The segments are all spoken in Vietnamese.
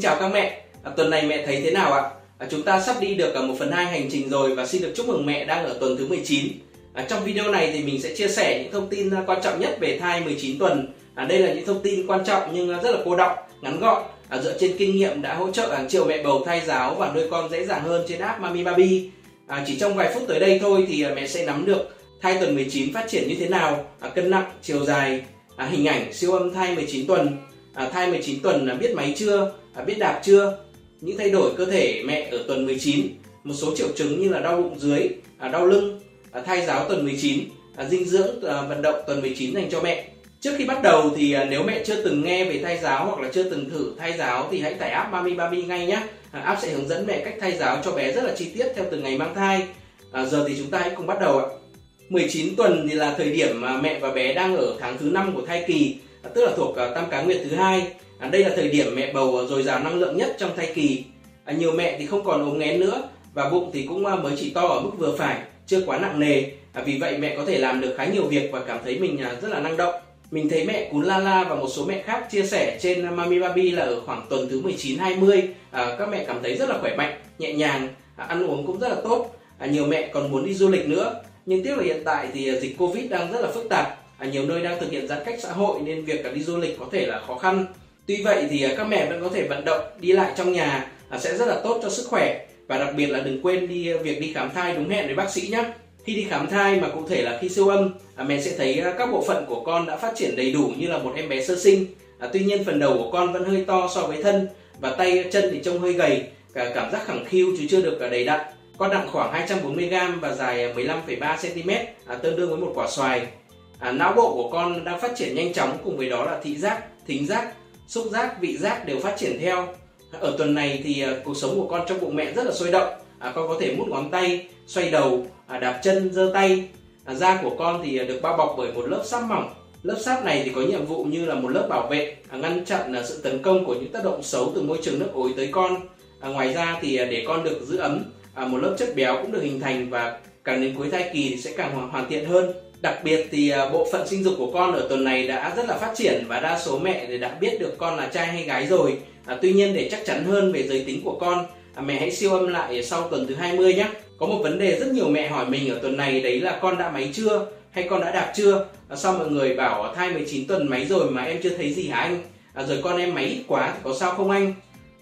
Xin chào các mẹ, à, tuần này mẹ thấy thế nào ạ? À, chúng ta sắp đi được cả 1 phần 2 hành trình rồi và xin được chúc mừng mẹ đang ở tuần thứ 19. À, trong video này thì mình sẽ chia sẻ những thông tin à, quan trọng nhất về thai 19 tuần. À, đây là những thông tin quan trọng nhưng à, rất là cô động, ngắn gọn, à, dựa trên kinh nghiệm đã hỗ trợ hàng triệu mẹ bầu thai giáo và nuôi con dễ dàng hơn trên app Mami Baby. À, chỉ trong vài phút tới đây thôi thì à, mẹ sẽ nắm được thai tuần 19 phát triển như thế nào, à, cân nặng, chiều dài, à, hình ảnh siêu âm thai 19 tuần, à, thai 19 tuần là biết máy chưa, à, biết đạp chưa, những thay đổi cơ thể mẹ ở tuần 19, một số triệu chứng như là đau bụng dưới, à, đau lưng, à, thai giáo tuần 19, à, dinh dưỡng à, vận động tuần 19 dành cho mẹ. Trước khi bắt đầu thì à, nếu mẹ chưa từng nghe về thai giáo hoặc là chưa từng thử thai giáo thì hãy tải app Mami Baby ngay nhé. À, app sẽ hướng dẫn mẹ cách thai giáo cho bé rất là chi tiết theo từng ngày mang thai. À, giờ thì chúng ta hãy cùng bắt đầu ạ. 19 tuần thì là thời điểm mà mẹ và bé đang ở tháng thứ 5 của thai kỳ, à, tức là thuộc à, tam cá nguyệt thứ hai. À, đây là thời điểm mẹ bầu dồi dào năng lượng nhất trong thai kỳ. À, nhiều mẹ thì không còn ốm nghén nữa và bụng thì cũng à, mới chỉ to ở mức vừa phải, chưa quá nặng nề. À, vì vậy mẹ có thể làm được khá nhiều việc và cảm thấy mình à, rất là năng động. Mình thấy mẹ Cún La La và một số mẹ khác chia sẻ trên à, Mami Baby là ở khoảng tuần thứ 19-20 à, các mẹ cảm thấy rất là khỏe mạnh, nhẹ nhàng, à, ăn uống cũng rất là tốt. À, nhiều mẹ còn muốn đi du lịch nữa nhưng tiếc là hiện tại thì dịch Covid đang rất là phức tạp, à, nhiều nơi đang thực hiện giãn cách xã hội nên việc đi du lịch có thể là khó khăn. Tuy vậy thì à, các mẹ vẫn có thể vận động đi lại trong nhà à, sẽ rất là tốt cho sức khỏe và đặc biệt là đừng quên đi à, việc đi khám thai đúng hẹn với bác sĩ nhé. Khi đi khám thai mà cụ thể là khi siêu âm, mẹ sẽ thấy các bộ phận của con đã phát triển đầy đủ như là một em bé sơ sinh. Tuy nhiên phần đầu của con vẫn hơi to so với thân và tay chân thì trông hơi gầy, cả cảm giác khẳng khiu chứ chưa được đầy đặn. Con nặng khoảng 240g và dài 15,3 cm, tương đương với một quả xoài. Não bộ của con đang phát triển nhanh chóng cùng với đó là thị giác, thính giác, xúc giác, vị giác đều phát triển theo. Ở tuần này thì à, cuộc sống của con trong bụng mẹ rất là sôi động. À, con có thể mút ngón tay, xoay đầu, à, đạp chân, giơ tay. À, da của con thì à, được bao bọc bởi một lớp sáp mỏng. Lớp sáp này thì có nhiệm vụ như là một lớp bảo vệ, à, ngăn chặn à, sự tấn công của những tác động xấu từ môi trường nước ối tới con. À, ngoài ra thì à, để con được giữ ấm, à, một lớp chất béo cũng được hình thành và càng đến cuối thai kỳ thì sẽ càng hoàn thiện hơn. Đặc biệt thì à, bộ phận sinh dục của con ở tuần này đã rất là phát triển và đa số mẹ thì đã biết được con là trai hay gái rồi. À, tuy nhiên để chắc chắn hơn về giới tính của con, à, mẹ hãy siêu âm lại sau tuần thứ 20 nhé. Có một vấn đề rất nhiều mẹ hỏi mình ở tuần này đấy là con đã máy chưa hay con đã đạp chưa? À, sao mọi người bảo thai 19 tuần máy rồi mà em chưa thấy gì hả anh? À, rồi con em máy ít quá thì có sao không anh?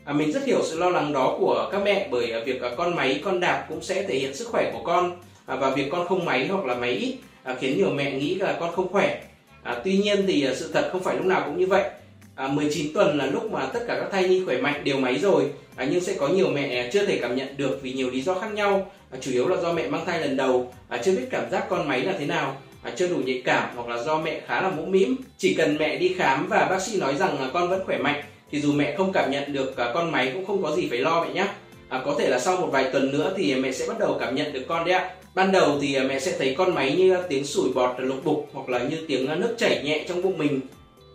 À, mình rất hiểu sự lo lắng đó của các mẹ bởi à, việc à, con máy con đạp cũng sẽ thể hiện sức khỏe của con à, và việc con không máy hoặc là máy ít à, khiến nhiều mẹ nghĩ là con không khỏe. À, tuy nhiên thì à, sự thật không phải lúc nào cũng như vậy. À, 19 tuần là lúc mà tất cả các thai nhi khỏe mạnh đều máy rồi à, nhưng sẽ có nhiều mẹ chưa thể cảm nhận được vì nhiều lý do khác nhau à, chủ yếu là do mẹ mang thai lần đầu à, chưa biết cảm giác con máy là thế nào à, chưa đủ nhạy cảm hoặc là do mẹ khá là mũm mĩm chỉ cần mẹ đi khám và bác sĩ nói rằng là con vẫn khỏe mạnh thì dù mẹ không cảm nhận được à, con máy cũng không có gì phải lo mẹ nhé à, có thể là sau một vài tuần nữa thì mẹ sẽ bắt đầu cảm nhận được con đấy ạ. Ban đầu thì à, mẹ sẽ thấy con máy như tiếng sủi bọt lục bục hoặc là như tiếng à, nước chảy nhẹ trong bụng mình.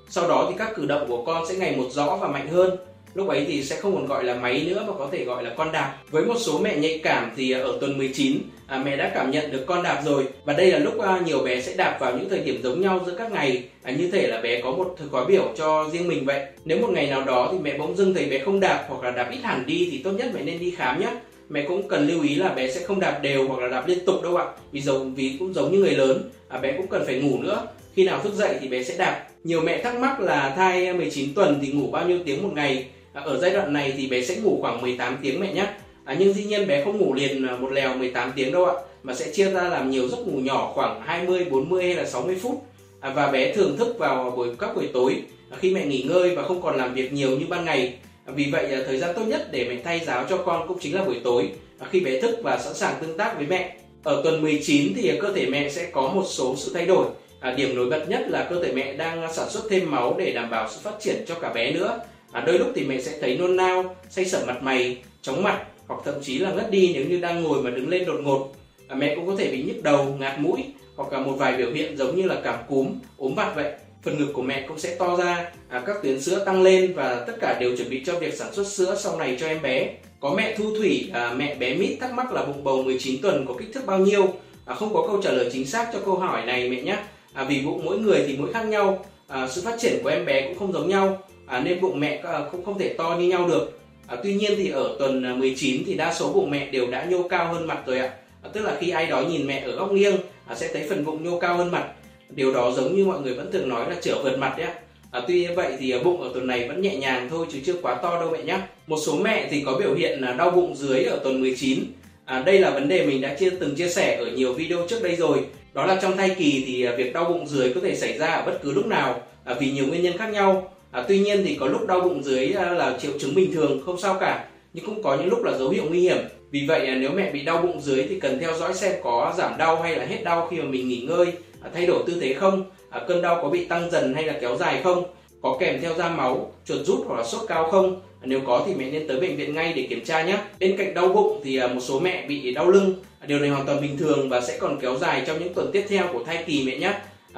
Sau đó thì các cử động của con sẽ ngày một rõ và mạnh hơn lúc ấy thì sẽ không còn gọi là máy nữa mà có thể gọi là con đạp. Với một số mẹ nhạy cảm thì à, ở tuần 19 à, mẹ đã cảm nhận được con đạp rồi. Và đây là lúc à, nhiều bé sẽ đạp vào những thời điểm giống nhau giữa các ngày. À, như thể là bé có một thời khóa biểu cho riêng mình vậy. Nếu một ngày nào đó thì mẹ bỗng dưng thấy bé không đạp hoặc là đạp ít hẳn đi thì tốt nhất mẹ nên đi khám nhé mẹ cũng cần lưu ý là bé sẽ không đạp đều hoặc là đạp liên tục đâu ạ. Vì giống vì cũng giống như người lớn à, bé cũng cần phải ngủ nữa. Khi nào thức dậy thì bé sẽ đạp. Nhiều mẹ thắc mắc là thai 19 tuần thì ngủ bao nhiêu tiếng một ngày? À, ở giai đoạn này thì bé sẽ ngủ khoảng 18 tiếng mẹ nhé. À, nhưng dĩ nhiên bé không ngủ liền à, một lèo 18 tiếng đâu ạ mà sẽ chia ra làm nhiều giấc ngủ nhỏ khoảng 20, 40 hay là 60 phút. À, và bé thường thức vào buổi các buổi tối à, khi mẹ nghỉ ngơi và không còn làm việc nhiều như ban ngày. À, vì vậy à, thời gian tốt nhất để mẹ thay giáo cho con cũng chính là buổi tối à, khi bé thức và sẵn sàng tương tác với mẹ. Ở tuần 19 thì à, cơ thể mẹ sẽ có một số sự thay đổi. À, điểm nổi bật nhất là cơ thể mẹ đang à, sản xuất thêm máu để đảm bảo sự phát triển cho cả bé nữa à, đôi lúc thì mẹ sẽ thấy nôn nao say sẩm mặt mày chóng mặt hoặc thậm chí là ngất đi nếu như đang ngồi mà đứng lên đột ngột. À, mẹ cũng có thể bị nhức đầu ngạt mũi hoặc là một vài biểu hiện giống như là cảm cúm ốm vặt vậy. Phần ngực của mẹ cũng sẽ to ra à, các tuyến sữa tăng lên và tất cả đều chuẩn bị cho việc sản xuất sữa sau này cho em bé. Có mẹ thu thủy à, mẹ bé mít thắc mắc là bụng bầu 19 tuần có kích thước bao nhiêu? À, không có câu trả lời chính xác cho câu hỏi này mẹ nhé. À, vì bụng mỗi người thì mỗi khác nhau à, sự phát triển của em bé cũng không giống nhau à, nên bụng mẹ à, cũng không thể to như nhau được à, tuy nhiên thì ở tuần à, 19 thì đa số bụng mẹ đều đã nhô cao hơn mặt rồi ạ à, tức là khi ai đó nhìn mẹ ở góc nghiêng à, sẽ thấy phần bụng nhô cao hơn mặt điều đó giống như mọi người vẫn thường nói là trở vượt mặt đấy ạ À, tuy vậy thì à, bụng ở tuần này vẫn nhẹ nhàng thôi chứ chưa quá to đâu mẹ nhé. Một số mẹ thì có biểu hiện là đau bụng dưới ở tuần 19. À, đây là vấn đề mình đã chia từng chia sẻ ở nhiều video trước đây rồi. Đó là trong thai kỳ thì việc đau bụng dưới có thể xảy ra ở bất cứ lúc nào à, vì nhiều nguyên nhân khác nhau. À, tuy nhiên thì có lúc đau bụng dưới à, là triệu chứng bình thường không sao cả. Nhưng cũng có những lúc là dấu hiệu nguy hiểm. Vì vậy à, nếu mẹ bị đau bụng dưới thì cần theo dõi xem có giảm đau hay là hết đau khi mà mình nghỉ ngơi, à, thay đổi tư thế không cơn đau có bị tăng dần hay là kéo dài không có kèm theo da máu chuột rút hoặc là sốt cao không. Nếu có thì mẹ nên tới bệnh viện ngay để kiểm tra nhé. Bên cạnh đau bụng thì một số mẹ bị đau lưng. Điều này hoàn toàn bình thường và sẽ còn kéo dài trong những tuần tiếp theo của thai kỳ mẹ nhé.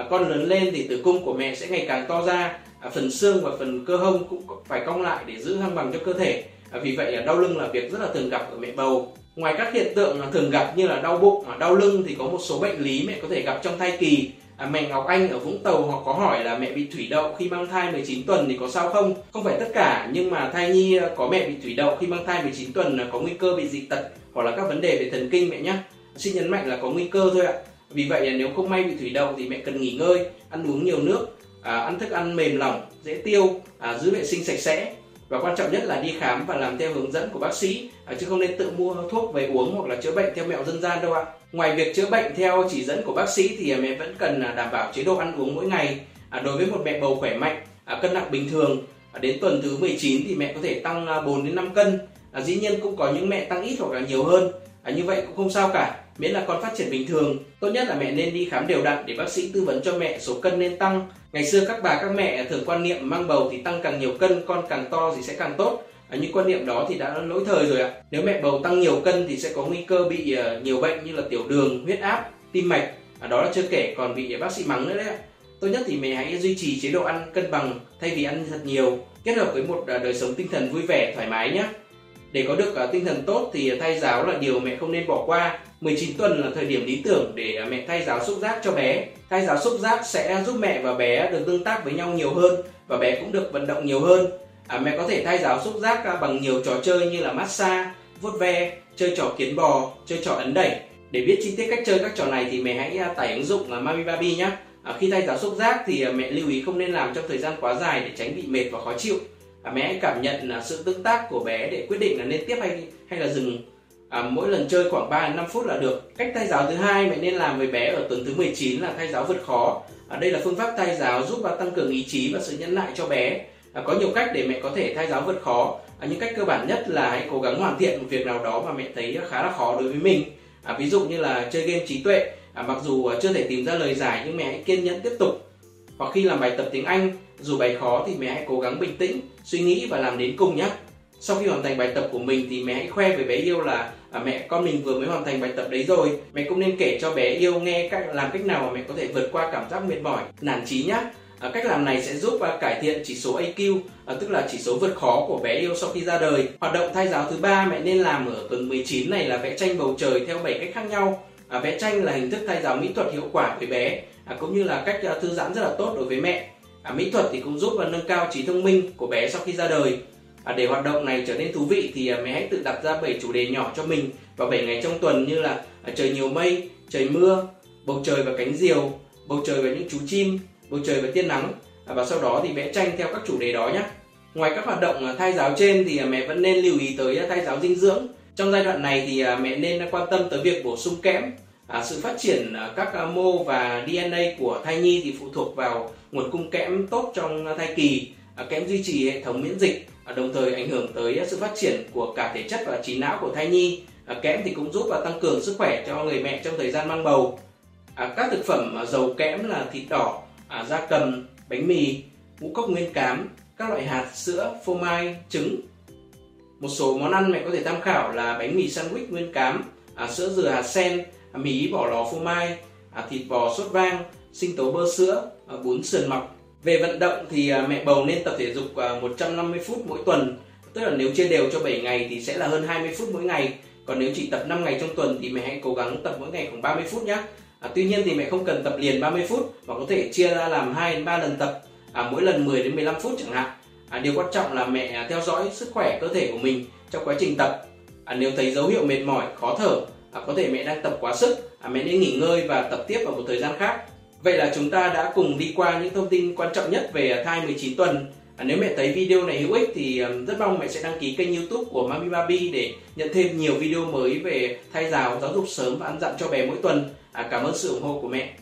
Con lớn lên thì tử cung của mẹ sẽ ngày càng to ra à, phần xương và phần cơ hông cũng phải cong lại để giữ thăng bằng cho cơ thể à, vì vậy đau lưng là việc rất là thường gặp ở mẹ bầu ngoài các hiện tượng thường gặp như là đau bụng đau lưng thì có một số bệnh lý mẹ có thể gặp trong thai kỳ À, mẹ Ngọc Anh ở Vũng Tàu họ có hỏi là mẹ bị thủy đậu khi mang thai 19 tuần thì có sao không? Không phải tất cả nhưng mà thai nhi à, có mẹ bị thủy đậu khi mang thai 19 tuần là có nguy cơ bị dị tật hoặc là các vấn đề về thần kinh mẹ nhé. Xin nhấn mạnh là có nguy cơ thôi ạ. Vì vậy nếu không may bị thủy đậu thì mẹ cần nghỉ ngơi, ăn uống nhiều nước, à, ăn thức ăn mềm lỏng, dễ tiêu, à, giữ vệ sinh sạch sẽ. Và quan trọng nhất là đi khám và làm theo hướng dẫn của bác sĩ à, chứ không nên tự mua thuốc về uống hoặc là chữa bệnh theo mẹo dân gian đâu ạ. Ngoài việc chữa bệnh theo chỉ dẫn của bác sĩ thì mẹ vẫn cần à, đảm bảo chế độ ăn uống mỗi ngày. À, đối với một mẹ bầu khỏe mạnh à, cân nặng bình thường à, đến tuần thứ 19 thì mẹ có thể tăng 4 đến 5 cân. Dĩ nhiên cũng có những mẹ tăng ít hoặc là nhiều hơn. Như vậy cũng không sao cả miễn là con phát triển bình thường tốt nhất là mẹ nên đi khám đều đặn để bác sĩ tư vấn cho mẹ số cân nên tăng. Ngày xưa các bà các mẹ thường quan niệm mang bầu thì tăng càng nhiều cân con càng to thì sẽ càng tốt. À, những quan niệm đó thì đã lỗi thời rồi ạ. Nếu mẹ bầu tăng nhiều cân thì sẽ có nguy cơ bị uh, nhiều bệnh như là tiểu đường huyết áp tim mạch. À, đó là chưa kể còn bị bác sĩ mắng nữa đấy ạ. Tốt nhất thì mẹ hãy duy trì chế độ ăn cân bằng thay vì ăn thật nhiều. Kết hợp với một uh, đời sống tinh thần vui vẻ thoải mái nhé để có được à, tinh thần tốt thì thay giáo là điều mẹ không nên bỏ qua 19 tuần là thời điểm lý tưởng để à, mẹ thay giáo xúc giác cho bé. Thay giáo xúc giác sẽ giúp mẹ và bé được tương tác với nhau nhiều hơn và bé cũng được vận động nhiều hơn. À, mẹ có thể thay giáo xúc giác à, bằng nhiều trò chơi như là massage, vuốt ve, chơi trò kiến bò, chơi trò ấn đẩy. Để biết chi tiết cách chơi các trò này thì mẹ hãy tải ứng dụng là Mami Baby nhé. À, khi thay giáo xúc giác thì mẹ lưu ý không nên làm trong thời gian quá dài để tránh bị mệt và khó chịu. À, mẹ cảm nhận là sự tương tác của bé để quyết định là nên tiếp hay hay là dừng à, mỗi lần chơi khoảng 3 đến 5 phút là được. Cách thay giáo thứ hai mẹ nên làm với bé ở tuần thứ 19 là thay giáo vượt khó. À, đây là phương pháp thay giáo giúp và tăng cường ý chí và sự nhẫn nại cho bé. À, có nhiều cách để mẹ có thể thay giáo vượt khó. À, những cách cơ bản nhất là hãy cố gắng hoàn thiện một việc nào đó mà mẹ thấy khá là khó đối với mình. À, ví dụ như là chơi game trí tuệ. À, mặc dù chưa thể tìm ra lời giải nhưng mẹ hãy kiên nhẫn tiếp tục. Hoặc khi làm bài tập tiếng Anh, dù bài khó thì mẹ hãy cố gắng bình tĩnh, suy nghĩ và làm đến cùng nhé. Sau khi hoàn thành bài tập của mình thì mẹ hãy khoe với bé yêu là à, mẹ con mình vừa mới hoàn thành bài tập đấy rồi. Mẹ cũng nên kể cho bé yêu nghe cách làm cách nào mà mẹ có thể vượt qua cảm giác mệt mỏi nản trí nhé. à, cách làm này sẽ giúp à, cải thiện chỉ số AQ à, tức là chỉ số vượt khó của bé yêu sau khi ra đời. Hoạt động thay giáo thứ ba mẹ nên làm ở tuần 19 này là vẽ tranh bầu trời theo 7 cách khác nhau à, vẽ tranh là hình thức thay giáo mỹ thuật hiệu quả với bé à, cũng như là cách à, thư giãn rất là tốt đối với mẹ à, mỹ thuật thì cũng giúp à, nâng cao trí thông minh của bé sau khi ra đời À, để hoạt động này trở nên thú vị thì à, mẹ hãy tự đặt ra 7 chủ đề nhỏ cho mình vào 7 ngày trong tuần như là à, trời nhiều mây, trời mưa, bầu trời và cánh diều, bầu trời và những chú chim, bầu trời và tiên nắng à, và sau đó thì vẽ tranh theo các chủ đề đó nhé. Ngoài các hoạt động à, thai giáo trên thì à, mẹ vẫn nên lưu ý tới à, thai giáo dinh dưỡng. Trong giai đoạn này thì mẹ nên quan tâm tới việc bổ sung kẽm. À, sự phát triển à, các à, mô và DNA của thai nhi thì phụ thuộc vào nguồn cung kẽm tốt trong à, thai kỳ. Kẽm duy trì hệ thống miễn dịch đồng thời ảnh hưởng tới sự phát triển của cả thể chất và trí não của thai nhi kẽm thì cũng giúp và tăng cường sức khỏe cho người mẹ trong thời gian mang bầu các thực phẩm giàu kẽm là thịt đỏ da cầm bánh mì ngũ cốc nguyên cám các loại hạt sữa phô mai trứng một số món ăn mẹ có thể tham khảo là bánh mì sandwich nguyên cám sữa dừa hạt sen À, mì bỏ lò phô mai à, thịt bò sốt vang sinh tố bơ sữa à, bún sườn mọc về vận động thì mẹ bầu nên tập thể dục 150 phút mỗi tuần. Tức là nếu chia đều cho 7 ngày thì sẽ là hơn 20 phút mỗi ngày. Còn nếu chỉ tập 5 ngày trong tuần thì mẹ hãy cố gắng tập mỗi ngày khoảng 30 phút nhé. À, tuy nhiên thì mẹ không cần tập liền 30 phút mà có thể chia ra làm 2 đến 3 lần tập, à, mỗi lần 10 đến 15 phút chẳng hạn. à, điều quan trọng là mẹ theo dõi sức khỏe cơ thể của mình trong quá trình tập à, nếu thấy dấu hiệu mệt mỏi khó thở à, có thể mẹ đang tập quá sức à, mẹ nên nghỉ ngơi và tập tiếp vào một thời gian khác vậy là chúng ta đã cùng đi qua những thông tin quan trọng nhất về à, thai 19 tuần À, nếu mẹ thấy video này hữu ích thì à, rất mong mẹ sẽ đăng ký kênh youtube của Mami Baby để nhận thêm nhiều video mới về thai giáo, giáo dục sớm và ăn dặm cho bé mỗi tuần. À, cảm ơn sự ủng hộ của mẹ.